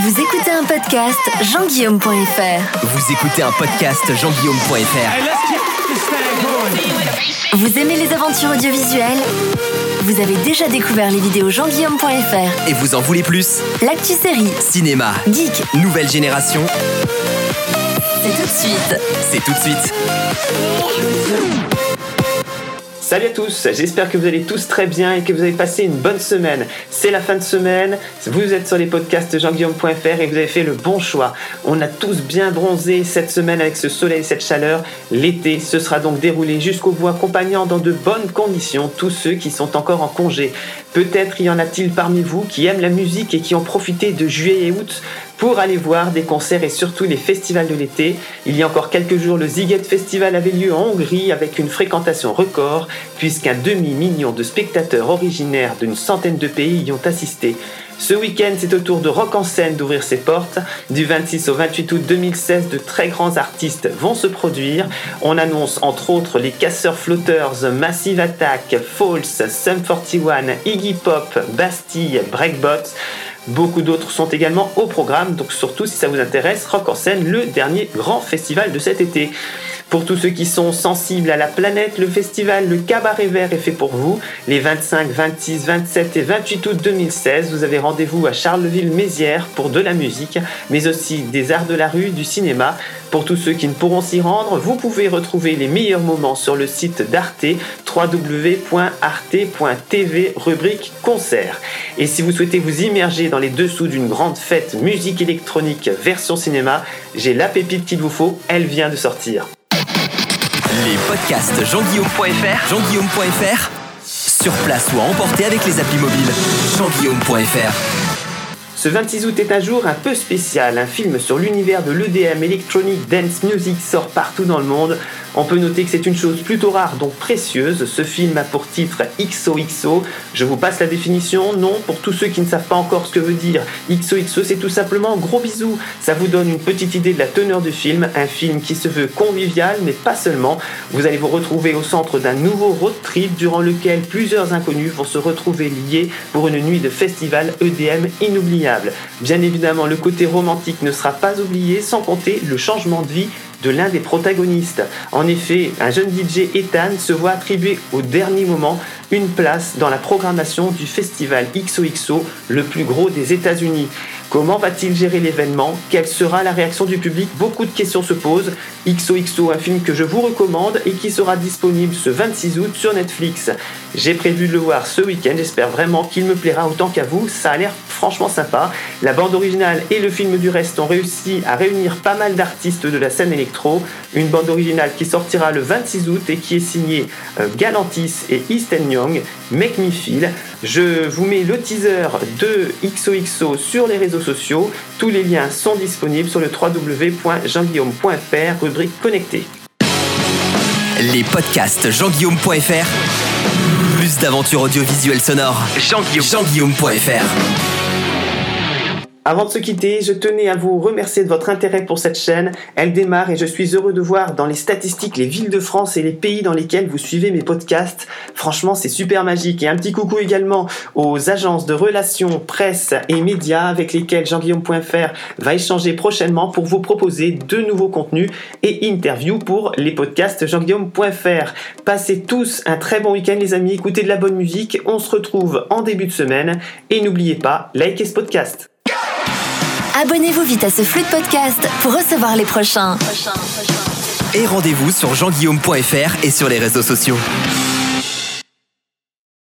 Vous écoutez un podcast jean-guillaume.fr. Vous écoutez un podcast jean-guillaume.fr. Vous aimez les aventures audiovisuelles? Vous avez déjà découvert les vidéos jean-guillaume.fr. Et vous en voulez plus? L'actu série, Cinéma, geek, nouvelle génération, c'est tout de suite. c'est tout de suite. Salut à tous, j'espère que vous allez tous très bien et que vous avez passé une bonne semaine. C'est la fin de semaine, vous êtes sur les podcasts jean-guillaume.fr et vous avez fait le bon choix. On a tous bien bronzé cette semaine avec ce soleil et cette chaleur. L'été se sera donc déroulé jusqu'au bout accompagnant dans de bonnes conditions tous ceux qui sont encore en congé. Peut-être y en a-t-il parmi vous qui aiment la musique et qui ont profité de juillet et août pour aller voir des concerts et surtout les festivals de l'été. Il y a encore quelques jours, le Ziget Festival avait lieu en Hongrie avec une fréquentation record, puisqu'un demi-million de spectateurs originaires d'une centaine de pays y ont assisté. Ce week-end, c'est au tour de Rock en scène d'ouvrir ses portes. Du 26 au 28 août 2016, de très grands artistes vont se produire. On annonce entre autres les Casseurs Flotters, Massive Attack, Falls, Sum 41, Iggy Pop, Bastille, Breakbot. Beaucoup d'autres sont également au programme, donc surtout si ça vous intéresse, Rock en scène, le dernier grand festival de cet été. Pour tous ceux qui sont sensibles à la planète, le festival Le Cabaret Vert est fait pour vous. Les 25, 26, 27 et 28 août 2016, vous avez rendez-vous à Charleville-Mézières pour de la musique, mais aussi des arts de la rue, du cinéma. Pour tous ceux qui ne pourront s'y rendre, vous pouvez retrouver les meilleurs moments sur le site d'Arte, www.arte.tv, rubrique concert. Et si vous souhaitez vous immerger dans les dessous d'une grande fête musique électronique version cinéma, j'ai la pépite qu'il vous faut, elle vient de sortir. Les podcasts jean-guillaume.fr, jean-guillaume.fr, sur place ou à emporter avec les applis mobiles. jean-guillaume.fr. Ce 26 août est un jour un peu spécial. Un film sur l'univers de l'EDM Electronic Dance Music sort partout dans le monde. On peut noter que c'est une chose plutôt rare donc précieuse. Ce film a pour titre XOXO. Je vous passe la définition. Non, pour tous ceux qui ne savent pas encore ce que veut dire XOXO, c'est tout simplement gros bisous. Ça vous donne une petite idée de la teneur du film. Un film qui se veut convivial, mais pas seulement. Vous allez vous retrouver au centre d'un nouveau road trip durant lequel plusieurs inconnus vont se retrouver liés pour une nuit de festival EDM inoubliable. Bien évidemment, le côté romantique ne sera pas oublié, sans compter le changement de vie de l'un des protagonistes. En effet, un jeune DJ Ethan se voit attribuer au dernier moment une place dans la programmation du festival XOXO, le plus gros des États-Unis. Comment va-t-il gérer l'événement? Quelle sera la réaction du public? Beaucoup de questions se posent. XOXO, un film que je vous recommande et qui sera disponible ce 26 août sur Netflix. J'ai prévu de le voir ce week-end, j'espère vraiment qu'il me plaira autant qu'à vous, ça a l'air franchement sympa. La bande originale et le film du reste ont réussi à réunir pas mal d'artistes de la scène électro. Une bande originale qui sortira le 26 août et qui est signée euh, Galantis et Easton Young, Make Me Feel. Je vous mets le teaser de XOXO sur les réseaux sociaux. Tous les liens sont disponibles sur le www.jeanguillaume.fr, rubrique connectée. Les podcasts jean-guillaume.fr, plus d'aventures audiovisuelles sonores. Jean-Guillaume. jean-guillaume.fr. Avant de se quitter, je tenais à vous remercier de votre intérêt pour cette chaîne. Elle démarre et je suis heureux de voir dans les statistiques les villes de France et les pays dans lesquels vous suivez mes podcasts. Franchement, c'est super magique. Et un petit coucou également aux agences de relations, presse et médias avec lesquelles jean-guillaume.fr va échanger prochainement pour vous proposer de nouveaux contenus et interviews pour les podcasts jean-guillaume.fr. Passez tous un très bon week-end les amis, écoutez de la bonne musique. On se retrouve en début de semaine et n'oubliez pas, likez ce podcast. Abonnez-vous vite à ce flux de podcast pour recevoir les prochains. Et rendez-vous sur jean-guillaume.fr et sur les réseaux sociaux.